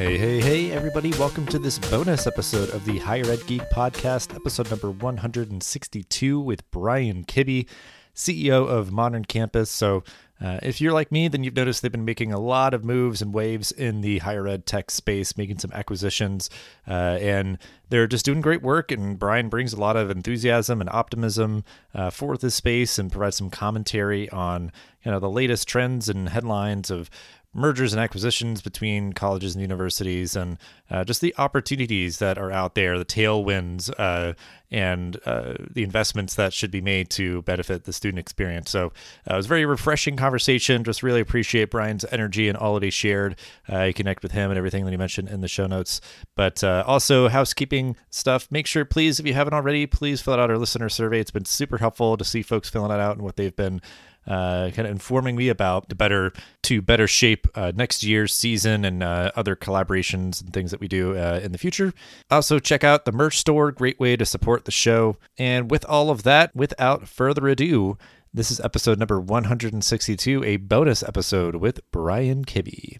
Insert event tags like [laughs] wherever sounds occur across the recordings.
Hey, hey, hey, everybody. Welcome to this bonus episode of the Higher Ed Geek Podcast, episode number 162 with Brian Kibby, CEO of Modern Campus. So, uh, if you're like me, then you've noticed they've been making a lot of moves and waves in the higher ed tech space, making some acquisitions, uh, and they're just doing great work. And Brian brings a lot of enthusiasm and optimism uh, for this space and provides some commentary on you know the latest trends and headlines of mergers and acquisitions between colleges and universities and uh, just the opportunities that are out there, the tailwinds, uh, and uh, the investments that should be made to benefit the student experience. So uh, it was a very refreshing conversation. Just really appreciate Brian's energy and all that he shared. Uh, you connect with him and everything that he mentioned in the show notes. But uh, also, housekeeping stuff. Make sure, please, if you haven't already, please fill out our listener survey. It's been super helpful to see folks filling that out and what they've been uh, kind of informing me about to better to better shape uh, next year's season and uh, other collaborations and things that we do uh, in the future. Also, check out the merch store, great way to support the show. And with all of that, without further ado, this is episode number 162, a bonus episode with Brian Kibby.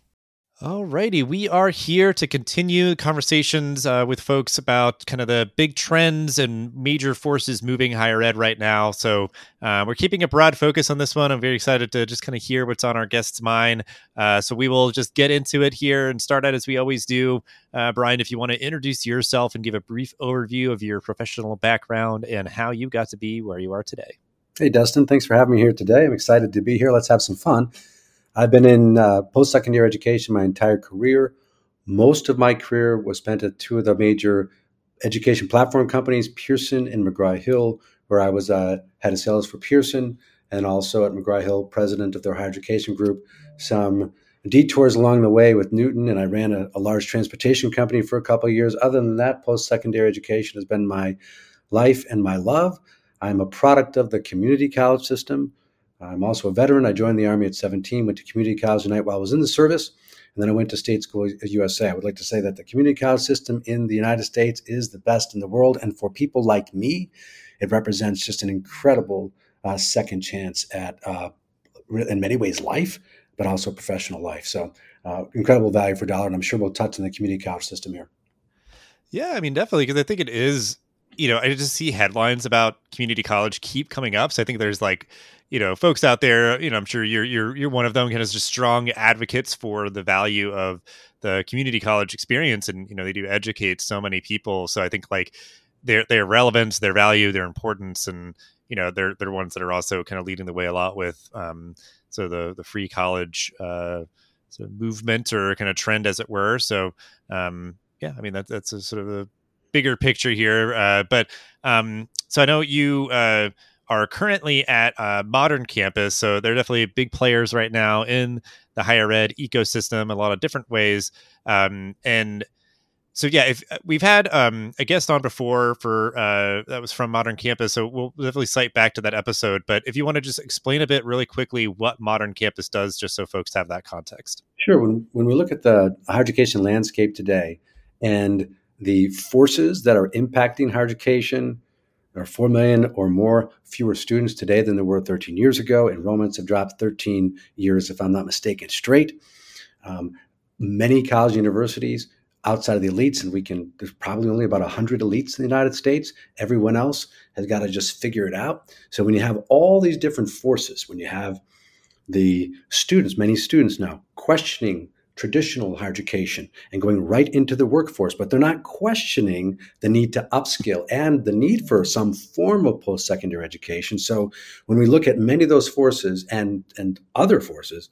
Alrighty, we are here to continue conversations uh, with folks about kind of the big trends and major forces moving higher ed right now. So uh, we're keeping a broad focus on this one. I'm very excited to just kind of hear what's on our guest's mind. Uh, so we will just get into it here and start out as we always do. Uh, Brian, if you want to introduce yourself and give a brief overview of your professional background and how you got to be where you are today. Hey, Dustin, thanks for having me here today. I'm excited to be here. Let's have some fun. I've been in uh, post secondary education my entire career. Most of my career was spent at two of the major education platform companies, Pearson and McGraw Hill, where I was uh, head of sales for Pearson and also at McGraw Hill, president of their higher education group. Some detours along the way with Knewton, and I ran a, a large transportation company for a couple years. Other than that, post secondary education has been my life and my love. I'm a product of the community college system. I'm also a veteran. I joined the Army at 17, went to community college at night while I was in the service, and then I went to state school USA. I would like to say that the community college system in the United States is the best in the world. And for people like me, it represents just an incredible uh, second chance at, uh, in many ways, life, but also professional life. So, uh, incredible value for dollar. And I'm sure we'll touch on the community college system here. Yeah, I mean, definitely, because I think it is you know, I just see headlines about community college keep coming up. So I think there's like, you know, folks out there, you know, I'm sure you're you're you're one of them kind of just strong advocates for the value of the community college experience and you know, they do educate so many people. So I think like their their relevance, their value, their importance and you know, they're they're ones that are also kind of leading the way a lot with um so the the free college uh so movement or kind of trend as it were. So um yeah, I mean that that's a sort of a bigger picture here. Uh, but um, so I know you uh, are currently at Modern Campus, so they're definitely big players right now in the higher ed ecosystem, a lot of different ways. Um, and so yeah, if uh, we've had um, a guest on before for uh, that was from Modern Campus, so we'll definitely cite back to that episode. But if you want to just explain a bit really quickly what Modern Campus does, just so folks have that context. Sure. When when we look at the higher education landscape today, and the forces that are impacting higher education. There are 4 million or more fewer students today than there were 13 years ago. Enrollments have dropped 13 years, if I'm not mistaken, straight. Um, many college universities outside of the elites, and we can, there's probably only about 100 elites in the United States. Everyone else has got to just figure it out. So when you have all these different forces, when you have the students, many students now questioning traditional higher education and going right into the workforce, but they're not questioning the need to upskill and the need for some form of post secondary education. So when we look at many of those forces and and other forces,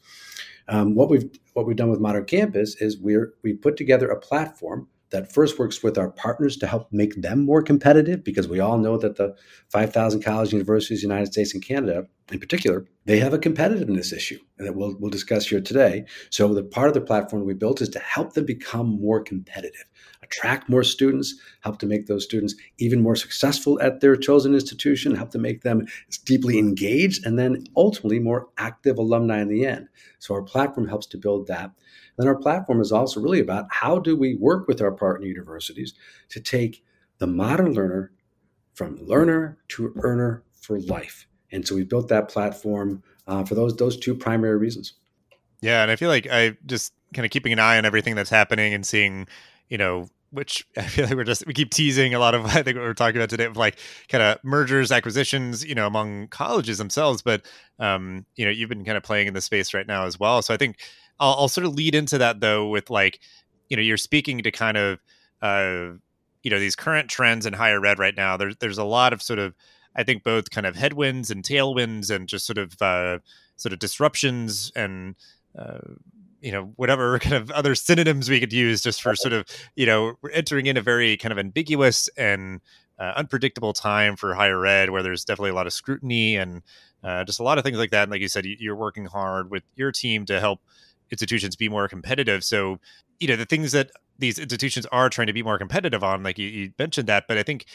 um, what we've what we've done with Modern Campus is we're we put together a platform that first works with our partners to help make them more competitive because we all know that the 5,000 college universities in the United States and Canada in particular, they have a competitiveness issue that we'll, we'll discuss here today. So the part of the platform we built is to help them become more competitive, attract more students, help to make those students even more successful at their chosen institution, help to make them deeply engaged, and then ultimately more active alumni in the end. So our platform helps to build that And then our platform is also really about how do we work with our partner universities to take the modern learner from learner to earner for life. And so we built that platform uh, for those those two primary reasons. Yeah, and I feel like I just kind of keeping an eye on everything that's happening and seeing, you know, which [laughs] I feel like we're just we keep teasing a lot of [laughs] I think what we're talking about today of like kind of mergers, acquisitions, you know, among colleges themselves. But um, you know, you've been kind of playing in the space right now as well. So I think I'll, I'll sort of lead into that though with like, you know, you're speaking to kind of uh, you know, these current trends in higher ed right now. There's there's a lot of sort of I think both kind of headwinds and tailwinds and just sort of uh, sort of disruptions and uh, you know whatever [laughs] kind of other synonyms we could use just for sort of you know we're entering in a very kind of ambiguous and uh, unpredictable time for higher ed where there's definitely a lot of scrutiny and uh, just a lot of things like that. And like you said you're working hard with your team to help institutions be more competitive. So you know the things that these institutions are trying to be more competitive on like you, you mentioned that but i think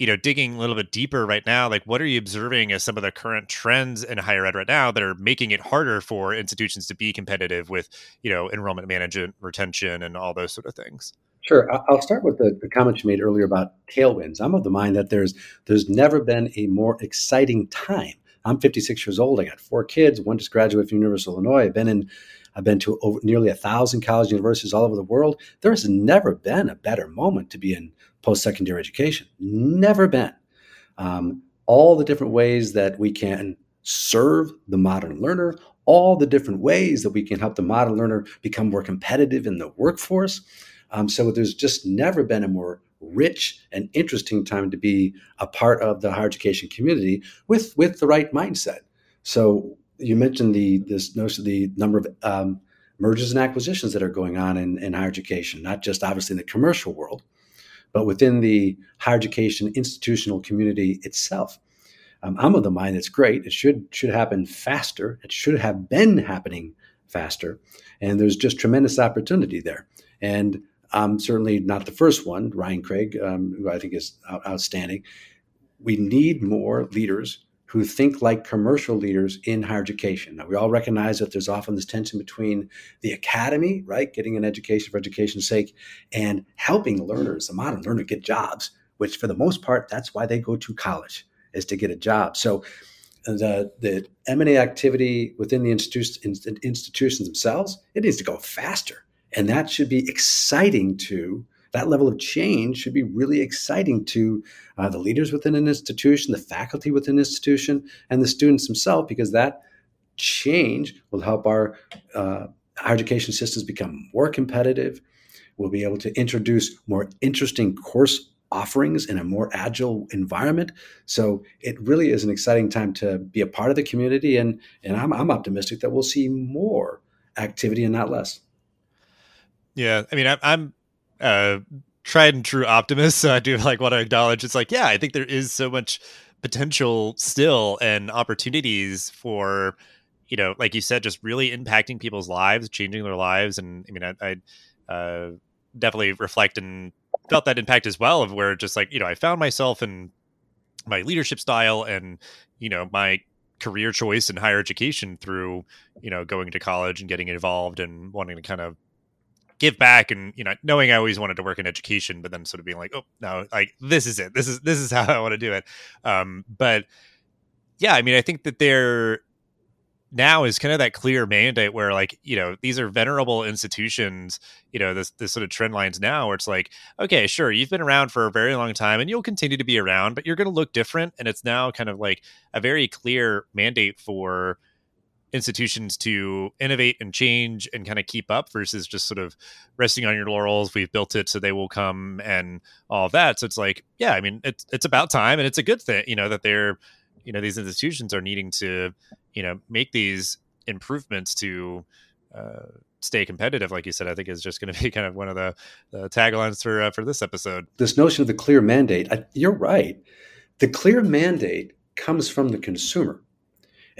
you know, digging a little bit deeper right now, like what are you observing as some of the current trends in higher ed right now that are making it harder for institutions to be competitive with, you know, enrollment management, retention, and all those sort of things? Sure. I'll start with the, the comment you made earlier about tailwinds. I'm of the mind that there's there's never been a more exciting time. I'm 56 years old. I got four kids. One just graduated from University of Illinois. I've been in I've been to over, nearly a thousand college universities all over the world. There has never been a better moment to be in post secondary education. Never been. Um, all the different ways that we can serve the modern learner, all the different ways that we can help the modern learner become more competitive in the workforce. Um, so there's just never been a more rich and interesting time to be a part of the higher education community with with the right mindset. So you mentioned the this notion the number of um, mergers and acquisitions that are going on in, in higher education, not just obviously in the commercial world, but within the higher education institutional community itself. Um, I'm of the mind it's great. It should should happen faster. It should have been happening faster, and there's just tremendous opportunity there. And I'm certainly not the first one. Ryan Craig, um, who I think is outstanding. We need more leaders who think like commercial leaders in higher education. Now, we all recognize that there's often this tension between the academy, right, getting an education for education's sake, and helping learners, the modern learner, get jobs, which for the most part, that's why they go to college, is to get a job. So the, the M&A activity within the institutions themselves, it needs to go faster. And that should be exciting to that level of change should be really exciting to uh, the leaders within an institution, the faculty within an institution, and the students themselves, because that change will help our uh, higher education systems become more competitive. We'll be able to introduce more interesting course offerings in a more agile environment. So it really is an exciting time to be a part of the community, and and I'm, I'm optimistic that we'll see more activity and not less. Yeah, I mean, I'm uh, tried and true optimist, so I do like want to acknowledge it's like, yeah, I think there is so much potential still and opportunities for, you know, like you said, just really impacting people's lives, changing their lives, and I mean, I, I uh, definitely reflect and felt that impact as well of where just like you know I found myself in my leadership style and you know my career choice in higher education through you know going to college and getting involved and wanting to kind of give back and you know knowing i always wanted to work in education but then sort of being like oh no like this is it. This is this is [laughs] how i want to do it. Um but yeah i mean i think that there now is kind of that clear mandate where like you know these are venerable institutions you know this this sort of trend lines now where it's like okay sure you've been around for a very long time and you'll continue to be around but you're going to look different. And it's now kind of like a very clear mandate for institutions to innovate and change and kind of keep up versus just sort of resting on your laurels. We've built it so they will come and all that. So it's like, yeah, I mean, it's it's about time and it's a good thing, you know, that they're, you know, these institutions are needing to, you know, make these improvements to uh, stay competitive. Like you said, I think is just going [laughs] to be kind of one of the, the taglines for uh, for this episode. This notion of the clear mandate, I, you're right. The clear mandate comes from the consumer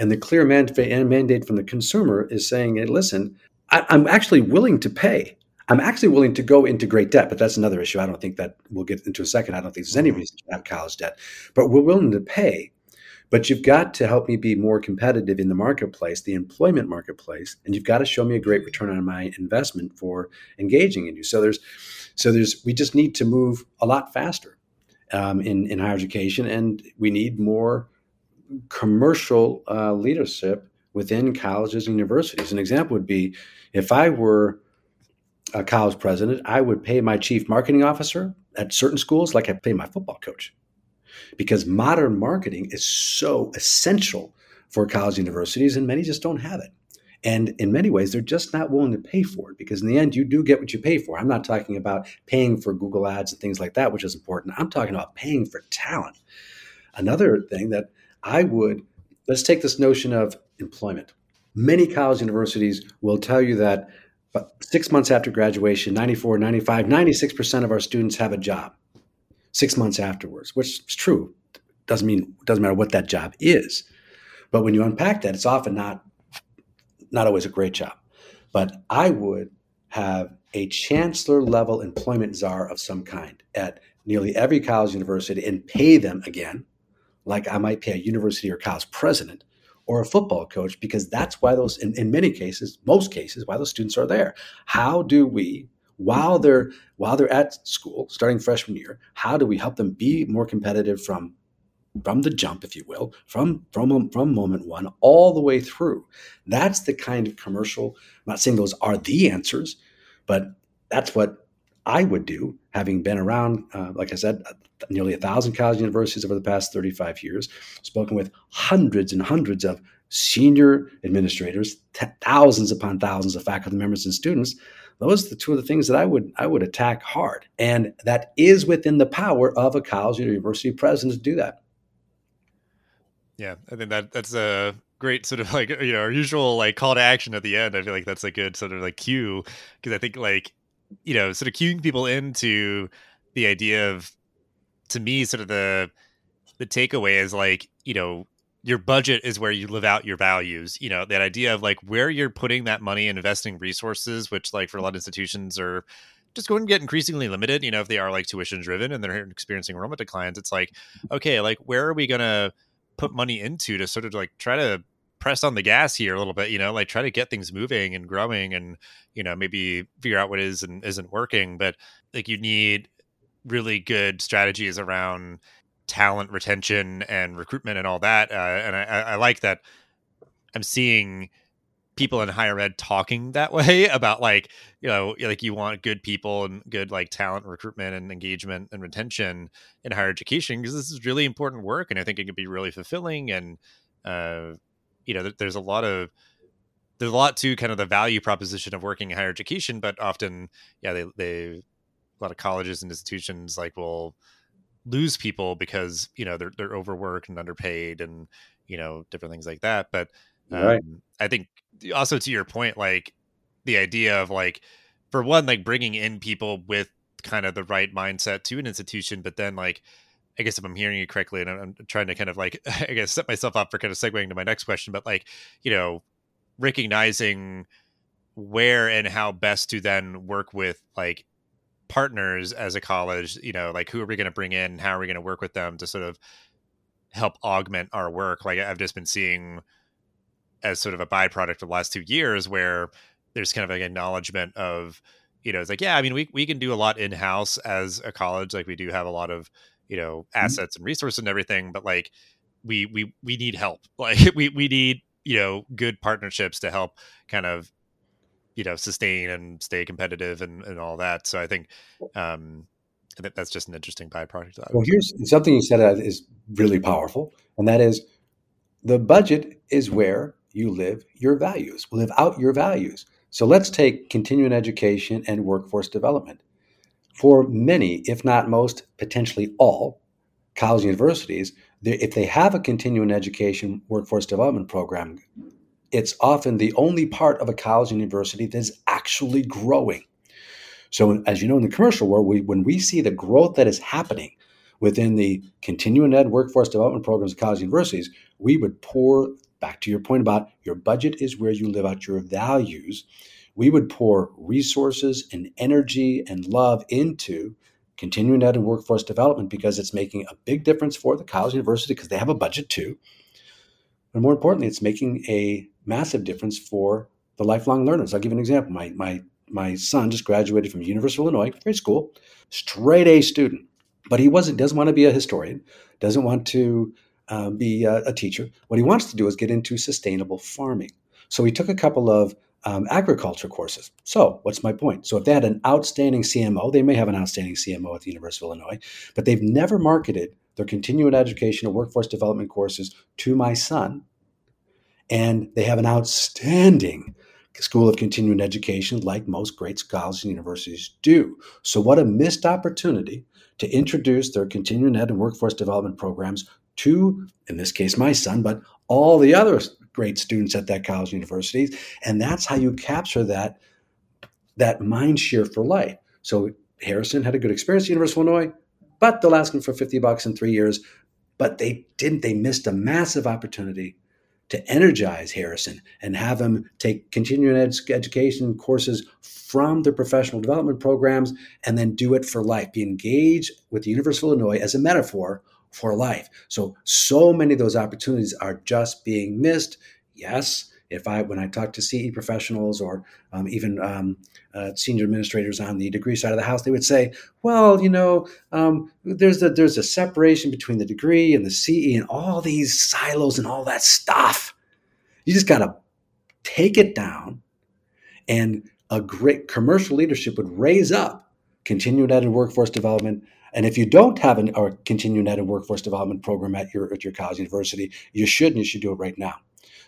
and the clear mandate from the consumer is saying, hey, listen, I, I'm actually willing to pay. I'm actually willing to go into great debt, but that's another issue. I don't think that we'll get into a second. I don't think there's any mm-hmm. reason to have college debt, but we're willing to pay. But you've got to help me be more competitive in the marketplace, the employment marketplace, and you've got to show me a great return on my investment for engaging in you. So there's, so there's, we just need to move a lot faster um, in in higher education, and we need more commercial uh, leadership within colleges and universities. An example would be if I were a college president, I would pay my chief marketing officer at certain schools like I pay my football coach. Because modern marketing is so essential for college universities, and many just don't have it. And in many ways, they're just not willing to pay for it because in the end, you do get what you pay for. I'm not talking about paying for Google ads and things like that, which is important. I'm talking about paying for talent. Another thing that I would, let's take this notion of employment. Many college universities will tell you that six months after graduation, 94, 95, 96% of our students have a job six months afterwards, which is true. Doesn't mean, doesn't matter what that job is. But when you unpack that, it's often not not always a great job. But I would have a chancellor level employment czar of some kind at nearly every college university and pay them again, like I might pay a university or college president or a football coach, because that's why those, in, in many cases, most cases, why those students are there. How do we while they're while they're at school starting freshman year how do we help them be more competitive from from the jump, if you will, from from from moment one all the way through. That's the kind of commercial. I'm not saying those are the answers, but that's what I would do, having been around, uh, like I said, nearly a thousand college universities over the past 35 years, spoken with hundreds and hundreds of senior administrators, t- thousands upon thousands of faculty members and students. Those are the two of the things that I would I would attack hard, and that is within the power of a college or university president to do that. Yeah, I think that that's a great sort of [laughs] like you know our usual like call to action at the end. I feel like that's a good sort of like cue because I think like you know sort of cueing people into the idea of to me sort of the the takeaway is like you know your budget is where you live out your values you know that idea of like where you're putting that money and investing resources which like for a lot of institutions are just going to get increasingly limited you know if they are like tuition driven and they're experiencing enrollment declines it's like okay like where are we going to put money into to sort of like try to press on the gas here a little bit, you know, like try to get things moving and growing and, you know, maybe figure out what is and isn't working. But like you need really good strategies around talent retention and recruitment and all that. Uh, and I, I like that I'm seeing people in higher ed talking that [laughs] way about like you know like you want good people and good like talent recruitment and engagement and retention in higher education because this is really important work and i think it can be really fulfilling and uh you know there's a lot of there's a lot to kind of the value proposition of working in higher education but often yeah they they a lot of colleges and institutions like will lose people because you know they're they're overworked and underpaid and you know different things like that but um, right. I think also to your point, like the idea of like, for one, like bringing in people with kind of the right mindset to an institution, but then like, I guess if I'm hearing you correctly, and I'm trying to kind of like, [laughs] I guess set myself up for kind of segueing to my next question, but like, you know, recognizing where and how best to then work with like partners as a college, you know, like who are we going to bring in? How are we going to work with them to sort of help augment our work? Like I've just been seeing as sort of a byproduct of the last two years where there's kind of like acknowledgement of you know it's like yeah i mean we, we can do a lot in house as a college like we do have a lot of you know mm-hmm. assets and resources and everything but like we we we need help [laughs] like we we need you know good partnerships to help kind of you know sustain and stay competitive and, and all that so i think um think that's just an interesting byproduct of that. Well, here's something you said is really powerful, and that is the budget is where you live your values, live out your values. So let's take continuing education and workforce development. For many, if not most, potentially all college universities, if they have a continuing education workforce development program, it's often the only part of a college university that is actually growing. So, as you know, in the commercial world, we, when we see the growth that is happening within the continuing ed workforce development programs of college universities, we would pour back to your point about your budget is where you live out your values. We would pour resources and energy and love into continuing ed and workforce development because it's making a big difference for the college university because they have a budget too. And more importantly, it's making a massive difference for the lifelong learners. I'll give you an example. My my my son just graduated from University of Illinois, great school, straight A student, but he wasn't doesn't want to be a historian, doesn't want to um, be a, a, teacher. What he wants to do is get into sustainable farming. So he took a couple of um, agriculture courses. So what's my point? So if they had an outstanding CMO, they may have an outstanding CMO at the University of Illinois, but they've never marketed their continuing education or workforce development courses to my son. And they have an outstanding School of Continuing Education, like most great colleges and universities do. So, what a missed opportunity to introduce their continuing ed and workforce development programs to, in this case, my son, but all the other great students at that college universities. And that's how you capture that, that mind share for life. So, Harrison had a good experience at the University of Illinois, but they'll ask him for 50 bucks in three years. But they didn't, they missed a massive opportunity to energize Harrison and have him take continuing ed- education courses from the professional development programs and then do it for life. Be engaged with the University of Illinois as a metaphor for life. So, so many of those opportunities are just being missed. Yes, if I when I talk to CE professionals or um, even um, uh, senior administrators on the degree side of the house, they would say, "Well, you know, um, there's a there's a separation between the degree and the CE and all these silos and all that stuff. You just got to take it down." And a great commercial leadership would raise up continuing ed and workforce development. And if you don't have an, or continuing ed and workforce development program at your at your college university, you should and you should do it right now.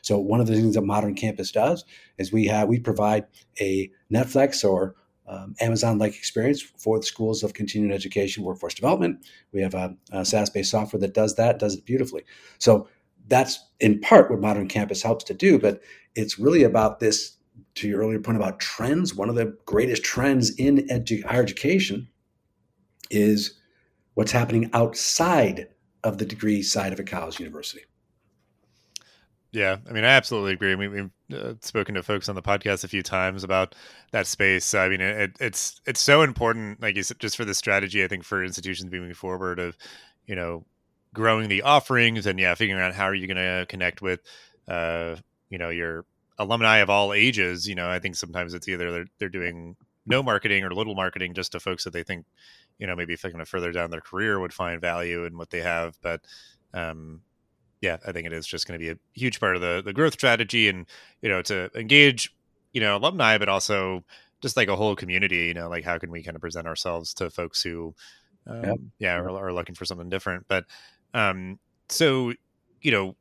So one of the things that Modern Campus does is we have we provide a Netflix or um, Amazon-like experience for the schools of continuing education, workforce development. We have a, a SaaS-based software that does that, does it beautifully. So that's in part what Modern Campus helps to do, but it's really about this. To your earlier point about trends, one of the greatest trends in edu- higher education is what's happening outside of the degree side of a college university. Yeah, I mean, I absolutely agree. I mean, we've uh, spoken to folks on the podcast a few times about that space. I mean, it, it's it's so important, like you said, just for the strategy. I think for institutions moving forward of, you know, growing the offerings and yeah, figuring out how are you going to connect with, uh, you know, your alumni of all ages. You know, I think sometimes it's either they're they're doing no marketing or little marketing just to folks that they think, you know, maybe if they're going to further down their career would find value in what they have, but um, yeah, I think it is just going to be a huge part of the the growth strategy, and you know, to engage, you know, alumni, but also just like a whole community. You know, like how can we kind of present ourselves to folks who, um, yep. yeah, are, are, looking for something different. But um, so you know,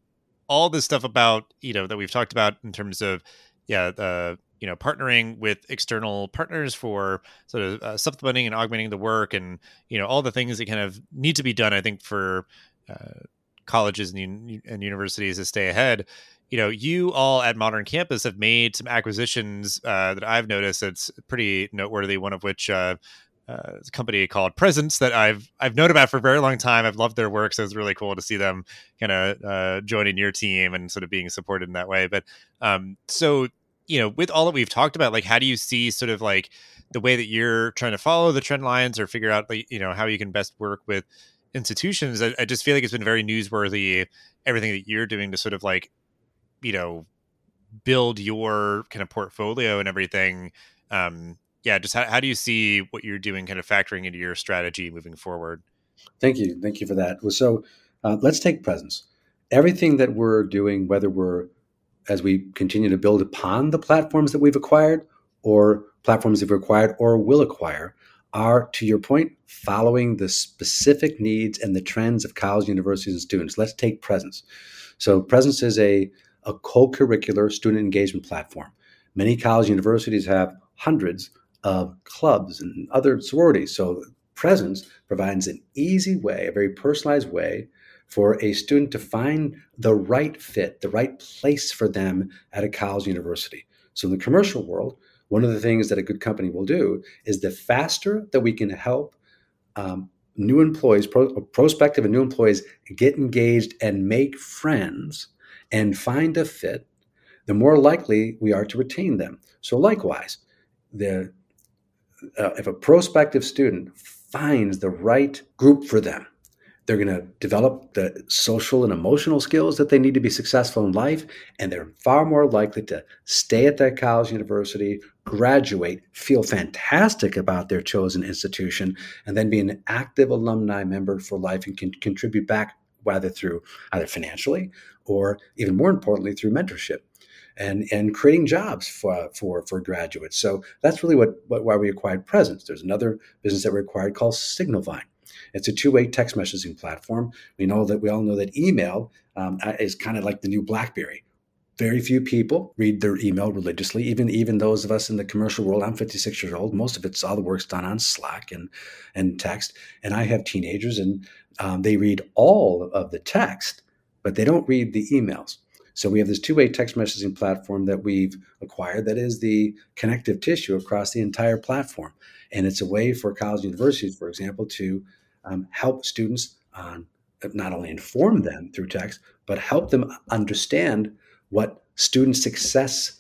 all this stuff about you know that we've talked about in terms of yeah, the you know partnering with external partners for sort of uh, supplementing and augmenting the work and you know all the things that kind of need to be done i think for uh, colleges and, and universities to stay ahead you know, you all at Modern Campus have made some acquisitions uh, that I've noticed that's pretty noteworthy. One of which uh, uh, a company called Presence that I've I've known about for a very long time. I've loved their work, so it's really cool to see them kind of uh, joining your team and sort of being supported in that way. But um, so you know, with all that we've talked about, like, how do you see sort of like the way that you're trying to follow the trend lines or figure out like you know how you can best work with institutions, I, I, just feel like it's been very newsworthy. Everything that you're doing to sort of like, you know, build your kind of portfolio and everything. Um, yeah, just how, how do you see what you're doing, kind of factoring into your strategy moving forward? Thank you, thank you for that. So uh, let's take presence. Everything that we're doing, whether we're as we continue to build upon the platforms that we've acquired, or platforms we've acquired or will acquire, are, to your point, following the specific needs and the trends of college, universities, and students. Let's take Presence. So, Presence is a, a co curricular student engagement platform. Many college universities have hundreds of clubs and other sororities. So, Presence provides an easy way, a very personalized way for a student to find the right fit, the right place for them at a college university. So, in the commercial world, one of the things that a good company will do is the faster that we can help um, new employees, pro- prospective and new employees get engaged and make friends and find a fit, the more likely we are to retain them. So, likewise, the uh, if a prospective student finds the right group for them, they're going to develop the social and emotional skills that they need to be successful in life, and they're far more likely to stay at that college, university, graduate, feel fantastic about their chosen institution, and then be an active alumni member for life and can contribute back whether through either financially or even more importantly through mentorship and and creating jobs for for for graduates. So that's really what, what why we acquired Presence. There's another business that we acquired called Signalvine. It's a two-way text messaging platform. We know that we all know that email um, is kind of like the new BlackBerry. Very few people read their email religiously. Even even those of us in the commercial world. I'm 56 years old. Most of it's all the work's done on Slack and and text. And I have teenagers, and um, they read all of the text, but they don't read the emails. So we have this two-way text messaging platform that we've acquired that is the connective tissue across the entire platform. And it's a way for college universities, for example, to um, help students on not only inform them through text, but help them understand what student success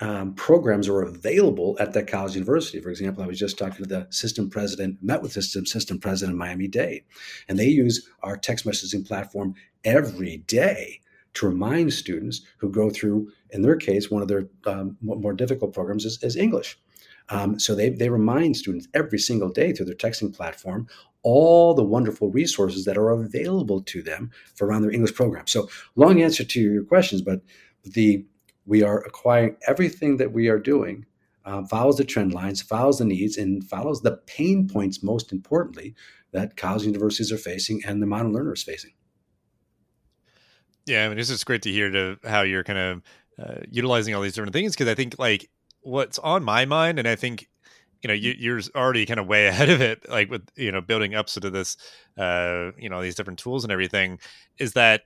um, programs are available at that college university. For example, I was just talking to the system president, met with the system, system president Miami Dade, and they use our text messaging platform every day to remind students who go through, in their case, one of their um, more difficult programs is, is English. Um, so they, they remind students every single day through their texting platform all the wonderful resources that are available to them for around their English program. So long answer to your questions, but the we are acquiring everything that we are doing uh, follows the trend lines, follows the needs, and follows the pain points, most importantly, that college universities are facing and the modern learner is facing. Yeah, I mean, it's just great to hear to how you're kind of uh, utilizing all these different things because I think like what's on my mind, and I think you know you, you're already kind of way [laughs] ahead of it, like with you know building up sort of this, uh, you know, these different tools and everything, is that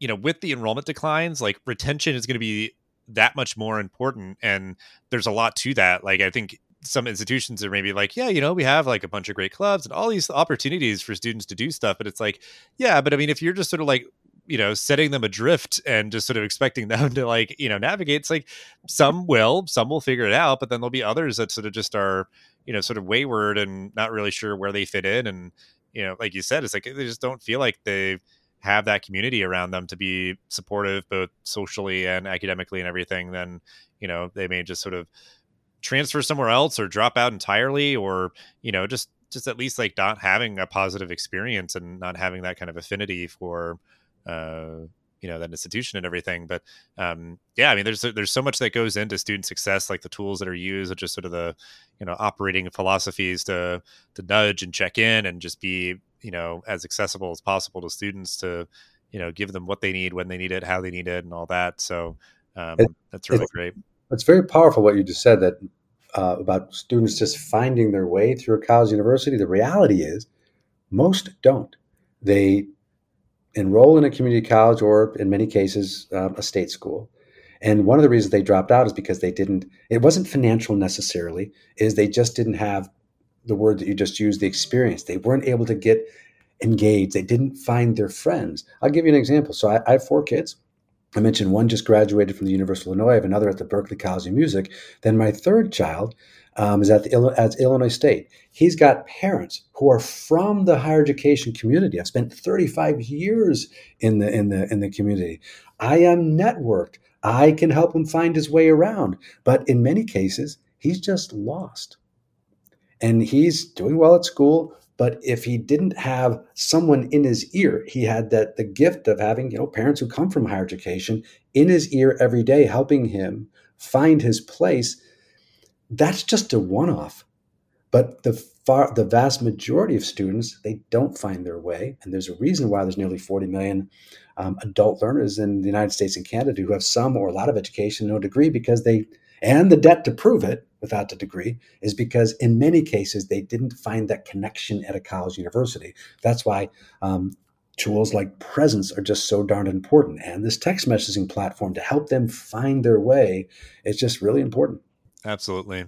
you know with the enrollment declines, like retention is going to be that much more important, and there's a lot to that. Like I think some institutions are maybe like, yeah, you know, we have like a bunch of great clubs and all these opportunities for students to do stuff. But it's like, yeah, but I mean, if you're just sort of like you know setting them adrift and just sort of expecting [laughs] them to like you know navigate it's like some will some will figure it out but then there'll be others that sort of just are you know sort of wayward and not really sure where they fit in and you know like you said it's like they just don't feel like they have that community around them to be supportive both socially and academically and everything then you know they may just sort of transfer somewhere else or drop out entirely or you know just just at least like not having a positive experience and not having that kind of affinity for uh, you know that institution and everything but um, yeah i mean there's there's so much that goes into student success like the tools that are used just sort of the you know operating philosophies to to nudge and check in and just be you know as accessible as possible to students to you know give them what they need when they need it how they need it and all that. So um, it, that's really it's, great. it's very powerful what you just said that uh, about students just finding their way through a college university. The reality is most don't. They enroll in a community college or, in many cases, uh, a state school. And one of the reasons they dropped out is because they didn't, it wasn't financial necessarily, is they just didn't have the word that you just used, the experience. They weren't able to get engaged. They didn't find their friends. I'll give you an example. So I, I have four kids. I mentioned one just graduated from the University of Illinois, I have another at the Berklee College of Music. Then my third child um, is at, the, at Illinois State. He's got parents who are from the higher education community. I've spent 35 years in the in the in the community. I am networked. I can help him find his way around. But in many cases, he's just lost. And he's doing well at school, but if he didn't have someone in his ear, he had that the gift of having, you know, parents who come from higher education in his ear every day, helping him find his place that's just a one-off. But the far the vast majority of students they don't find their way, and there's a reason why there's nearly 40 million um, adult learners in the United States and Canada who have some or a lot of education, no degree, because they and the debt to prove it without the degree is because in many cases they didn't find that connection at a college university. That's why um, tools like Presence are just so darn important, and this text messaging platform to help them find their way is just really important. Absolutely.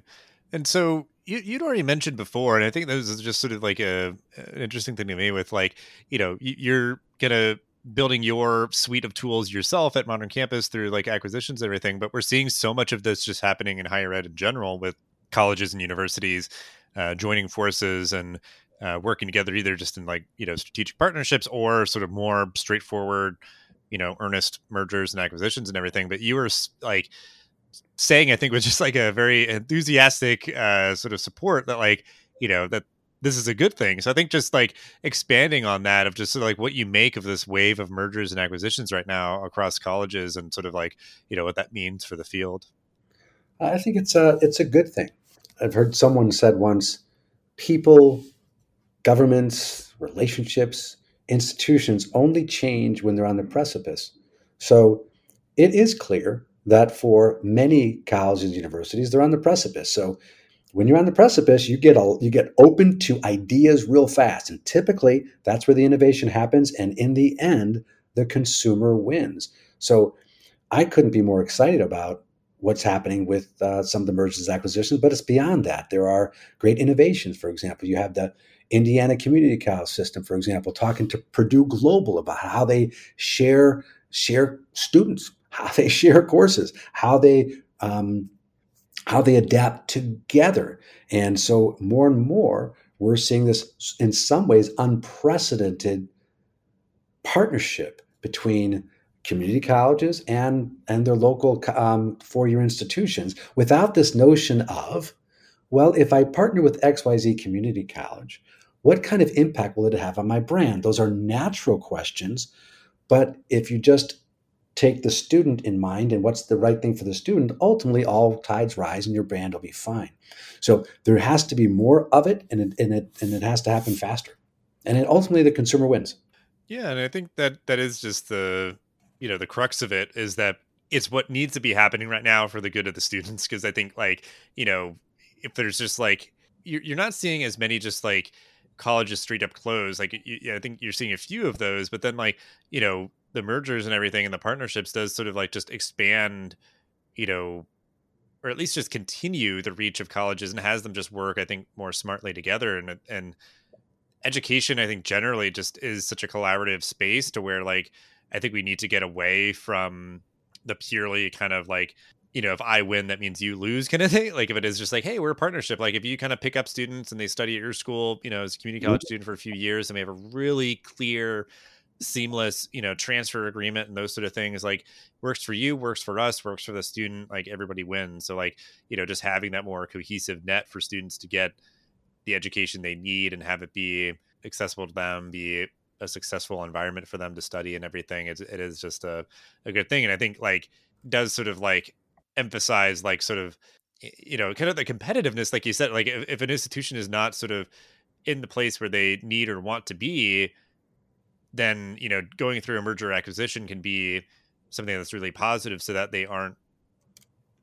And so you, you'd already mentioned before, and I think this is just sort of like a an interesting thing to me with like, you know, you're gonna building your suite of tools yourself at Modern Campus through like acquisitions and everything, but we're seeing so much of this just happening in higher ed in general with colleges and universities uh, joining forces and uh, working together either just in like you know strategic partnerships or sort of more straightforward you know earnest mergers and acquisitions and everything but you were like saying, I think, was just like a very enthusiastic uh, sort of support that, like, you know, that this is a good thing. So I think just like expanding on that of just sort of like what you make of this wave of mergers and acquisitions right now across colleges and sort of like, you know, what that means for the field. I think it's a it's a good thing. I've heard someone said once, people, governments, relationships, institutions only change when they're on the precipice. So it is clear that for many colleges and universities, they're on the precipice. So when you're on the precipice, you get a, you get open to ideas real fast, and typically that's where the innovation happens. And in the end, the consumer wins. So I couldn't be more excited about what's happening with uh, some of the mergers and acquisitions, but it's beyond that. There are great innovations. For example, you have the Indiana Community College System, for example, talking to Purdue Global about how they share share students, how they [laughs] share courses, how they um, how they adapt together. And so more and more, we're seeing this in some ways unprecedented partnership between community colleges and and their local um, four-year institutions without this notion of well if i partner with xyz community college what kind of impact will it have on my brand those are natural questions but if you just take the student in mind and what's the right thing for the student, ultimately all tides rise and your brand will be fine. So there has to be more of it and it, and it, and it has to happen faster. And it, ultimately the consumer wins. Yeah. And I think that that is just the, you know, the crux of it is that it's what needs to be happening right now for the good of the students. Cause I think like, you know, if there's just like, you're, not seeing as many just like colleges straight up closed. Like, I think you're seeing a few of those, but then like, you know, the mergers and everything and the partnerships does sort of like just expand, you know, or at least just continue the reach of colleges and has them just work, I think, more smartly together. And and education, I think, generally just is such a collaborative space to where like I think we need to get away from the purely kind of like you know, if I win, that means you lose kind of [laughs] thing. Like if it is just like, hey, we're a partnership. Like if you kind of pick up students and they study at your school, you know, as a community college student for a few years, and we have a really clear seamless you know transfer agreement and those sort of things like works for you works for us works for the student like everybody wins. So like you know just having that more cohesive net for students to get the education they need and have it be accessible to them be a successful environment for them to study and everything it is just a, a good thing. And i think like does sort of like emphasize like sort of you know kind of the competitiveness like you said like if, if an institution is not sort of in the place where they need or want to be then you know going through a merger acquisition can be something that's really positive so that they aren't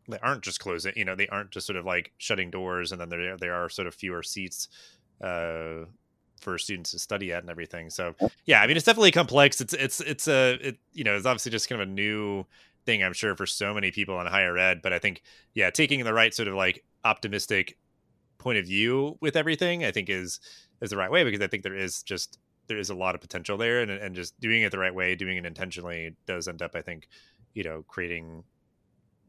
they aren't just closing you know they aren't just sort of like shutting doors and then there there are sort of fewer seats uh for students to study at and everything. So yeah i mean it's definitely complex. It's it's it's a it you know it's obviously just kind of a new thing i'm sure for so many people in higher ed but i think yeah taking the right sort of like optimistic point of view with everything i think is is the right way because i think there is just there is a lot of potential there and, and just doing it the right way doing it intentionally does end up i think you know creating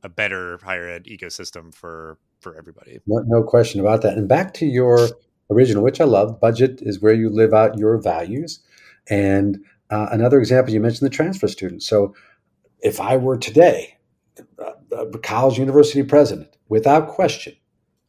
a better higher ed ecosystem for for everybody. No, no question about that. And back to your original which i love budget is where you live out your values. And uh, another example you mentioned the transfer student so if i were today a college university president without question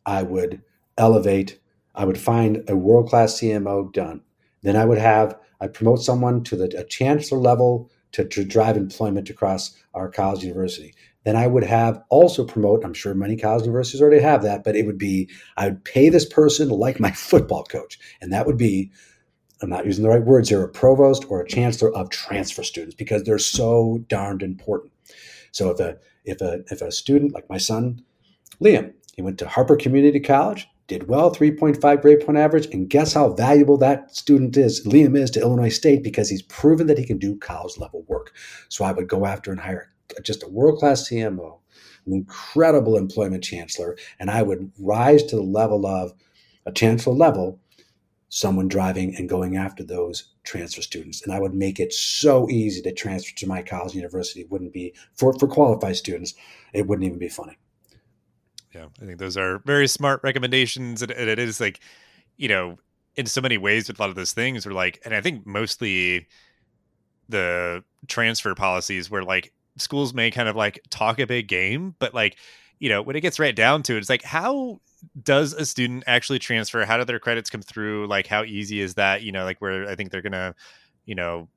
i would elevate i would find a world-class cmo done then I would have, I promote someone to the chancellor level to, to drive employment across our college university. Then I would have also promote, I'm sure many college universities already have that, but it would be, I would pay this person like my [laughs] football coach. And that would be, I'm not using the right words here, a provost or a chancellor of transfer students because they're so darned important. So if a if a if a student like my son, Liam, he went to Harper Community College, did well, 3.5 grade point average. And guess how valuable that student is, Liam is to Illinois State because he's proven that he can do college level work. So I would go after and hire just a world class CMO, an incredible employment chancellor, and I would rise to the level of a chancellor level, someone driving and going after those transfer students. And I would make it so easy to transfer to my college university. It wouldn't be for, for qualified students, it wouldn't even be funny yeah i think those are very smart recommendations and, and, it is like you know in so many ways with a lot of those things are like and i think mostly the transfer policies where like schools may kind of like talk a big game, but like, you know, when it gets right down to it, it's like, how does a student actually transfer? How do their credits come through? Like, how easy is that? You know, like where I think they're gonna, you know,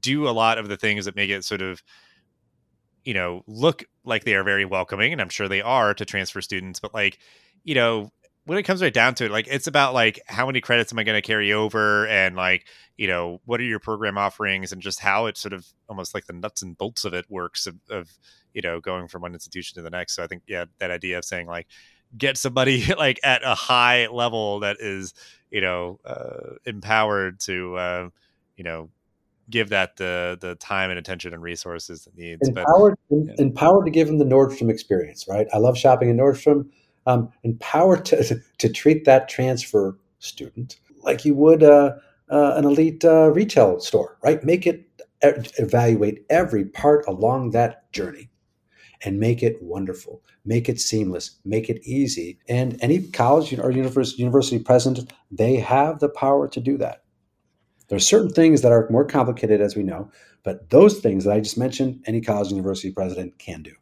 do a lot of the things that make it sort of, you know, look like they are very welcoming, and I'm sure they are to transfer students. But like, you know, when it comes right down to it, like it's about like how many credits am I going to carry over, and like you know what are your program offerings, and just how it sort of almost like the nuts and bolts of it works of, of you know going from one institution to the next. So I think yeah, that idea of saying like get somebody [laughs] like at a high level that is you know uh, empowered to uh, you know give that the the time and attention and resources it needs. Empowered, but, yeah. empowered to give them the Nordstrom experience, right? I love shopping in Nordstrom. Um, empowered to, [laughs] to treat that transfer student like you would uh, uh, an elite uh, retail store, right? Make it evaluate every part along that journey and make it wonderful, make it seamless, make it easy. And any college or university, university president, they have the power to do that. There are certain things that are more complicated, as we know, but those things that I just mentioned, any college university president can do.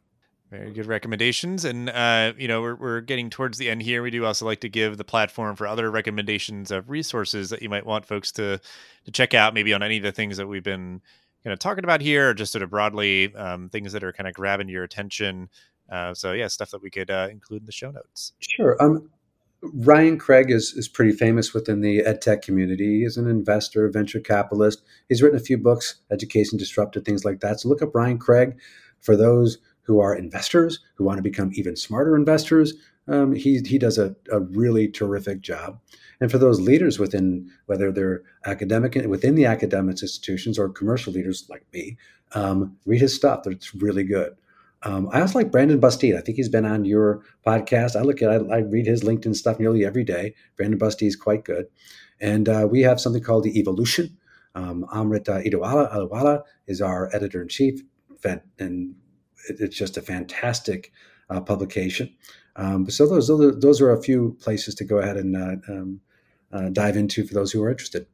Very good recommendations. And, uh, you know, we're, we're getting towards the end here. We do also like to give the platform for other recommendations of resources that you might want folks to, to check out, maybe on any of the things that we've been kind of talking about here, or just sort of broadly um, things that are kind of grabbing your attention. Uh, so, yeah, stuff that we could uh, include in the show notes. Sure. Um, Ryan Craig is, is pretty famous within the ed tech community. He's an investor, venture capitalist. He's written a few books, Education Disrupted, things like that. So look up Ryan Craig for those who are investors, who want to become even smarter investors. Um, he, he does a, a really terrific job. And for those leaders within, whether they're academic within the academic institutions or commercial leaders like me, um, read his stuff. It's really good. Um, I also like Brandon Busteed. I think he's been on your podcast. I look at, I, I read his LinkedIn stuff nearly every day. Brandon Busteed is quite good. And uh, we have something called the EvoLLLution. Um, Amrit uh, Ahluwalia is our editor in chief, and it's just a fantastic uh, publication. Um, so those those are a few places to go ahead and uh, um, uh, dive into for those who are interested.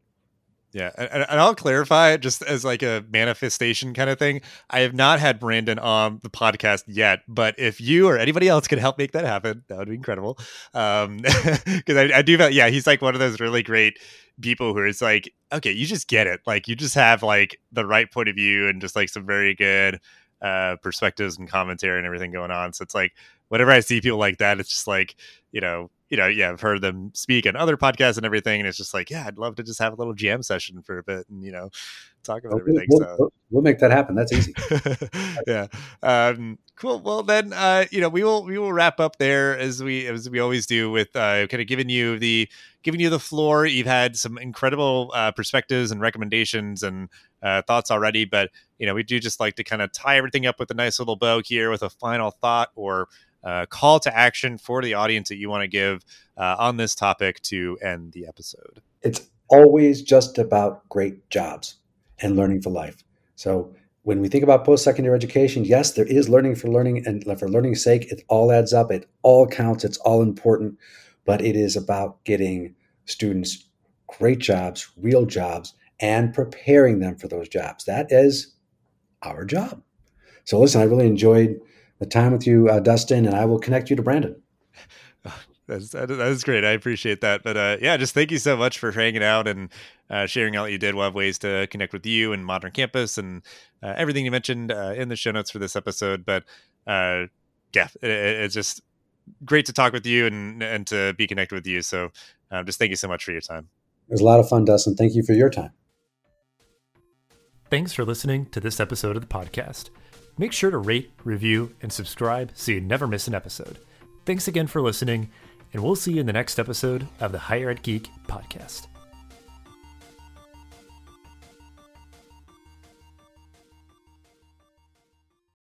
Yeah, and, and, I'll clarify it just as like a manifestation kind of thing. I have not had Brandon on the podcast yet, but if you or anybody else could help make that happen, that would be incredible. Um, [laughs] because I, I do, yeah, he's like one of those really great people who is like, okay, you just get it, like you just have like the right point of view and just like some very good uh perspectives and commentary and everything going on. So it's like whenever I see people like that, it's just like you know you know, yeah, I've heard them speak on other podcasts and everything, and it's just like, yeah, I'd love to just have a little jam session for a bit and you know, talk about everything. We'll, so we'll make that happen. That's easy. [laughs] yeah, um, cool. Well, then, uh, you know, we will we will wrap up there as we as we always do with uh, kind of giving you the giving you the floor. You've had some incredible uh, perspectives and recommendations and uh, thoughts already, but you know, we do just like to kind of tie everything up with a nice little bow here with a final thought or call to action for the audience that you want to give uh, on this topic to end the episode? It's always just about great jobs and learning for life. So when we think about post-secondary education, yes, there is learning for learning and for learning's sake. It all adds up. It all counts. It's all important. But it is about getting students great jobs, real jobs, and preparing them for those jobs. That is our job. So listen, I really enjoyed the time with you, uh, Dustin, and I will connect you to Brandon. [laughs] That's, that is great. I appreciate that. But uh, yeah, just thank you so much for hanging out and uh, sharing all that you did. We'll have ways to connect with you and Modern Campus and uh, everything you mentioned uh, in the show notes for this episode. But uh, yeah, it, it's just great to talk with you and and to be connected with you. So uh, just thank you so much for your time. It was a lot of fun, Dustin. Thank you for your time. Thanks for listening to this episode of the podcast. Make sure to rate, review, and subscribe so you never miss an episode. Thanks again for listening, and we'll see you in the next episode of the Higher Ed Geek podcast.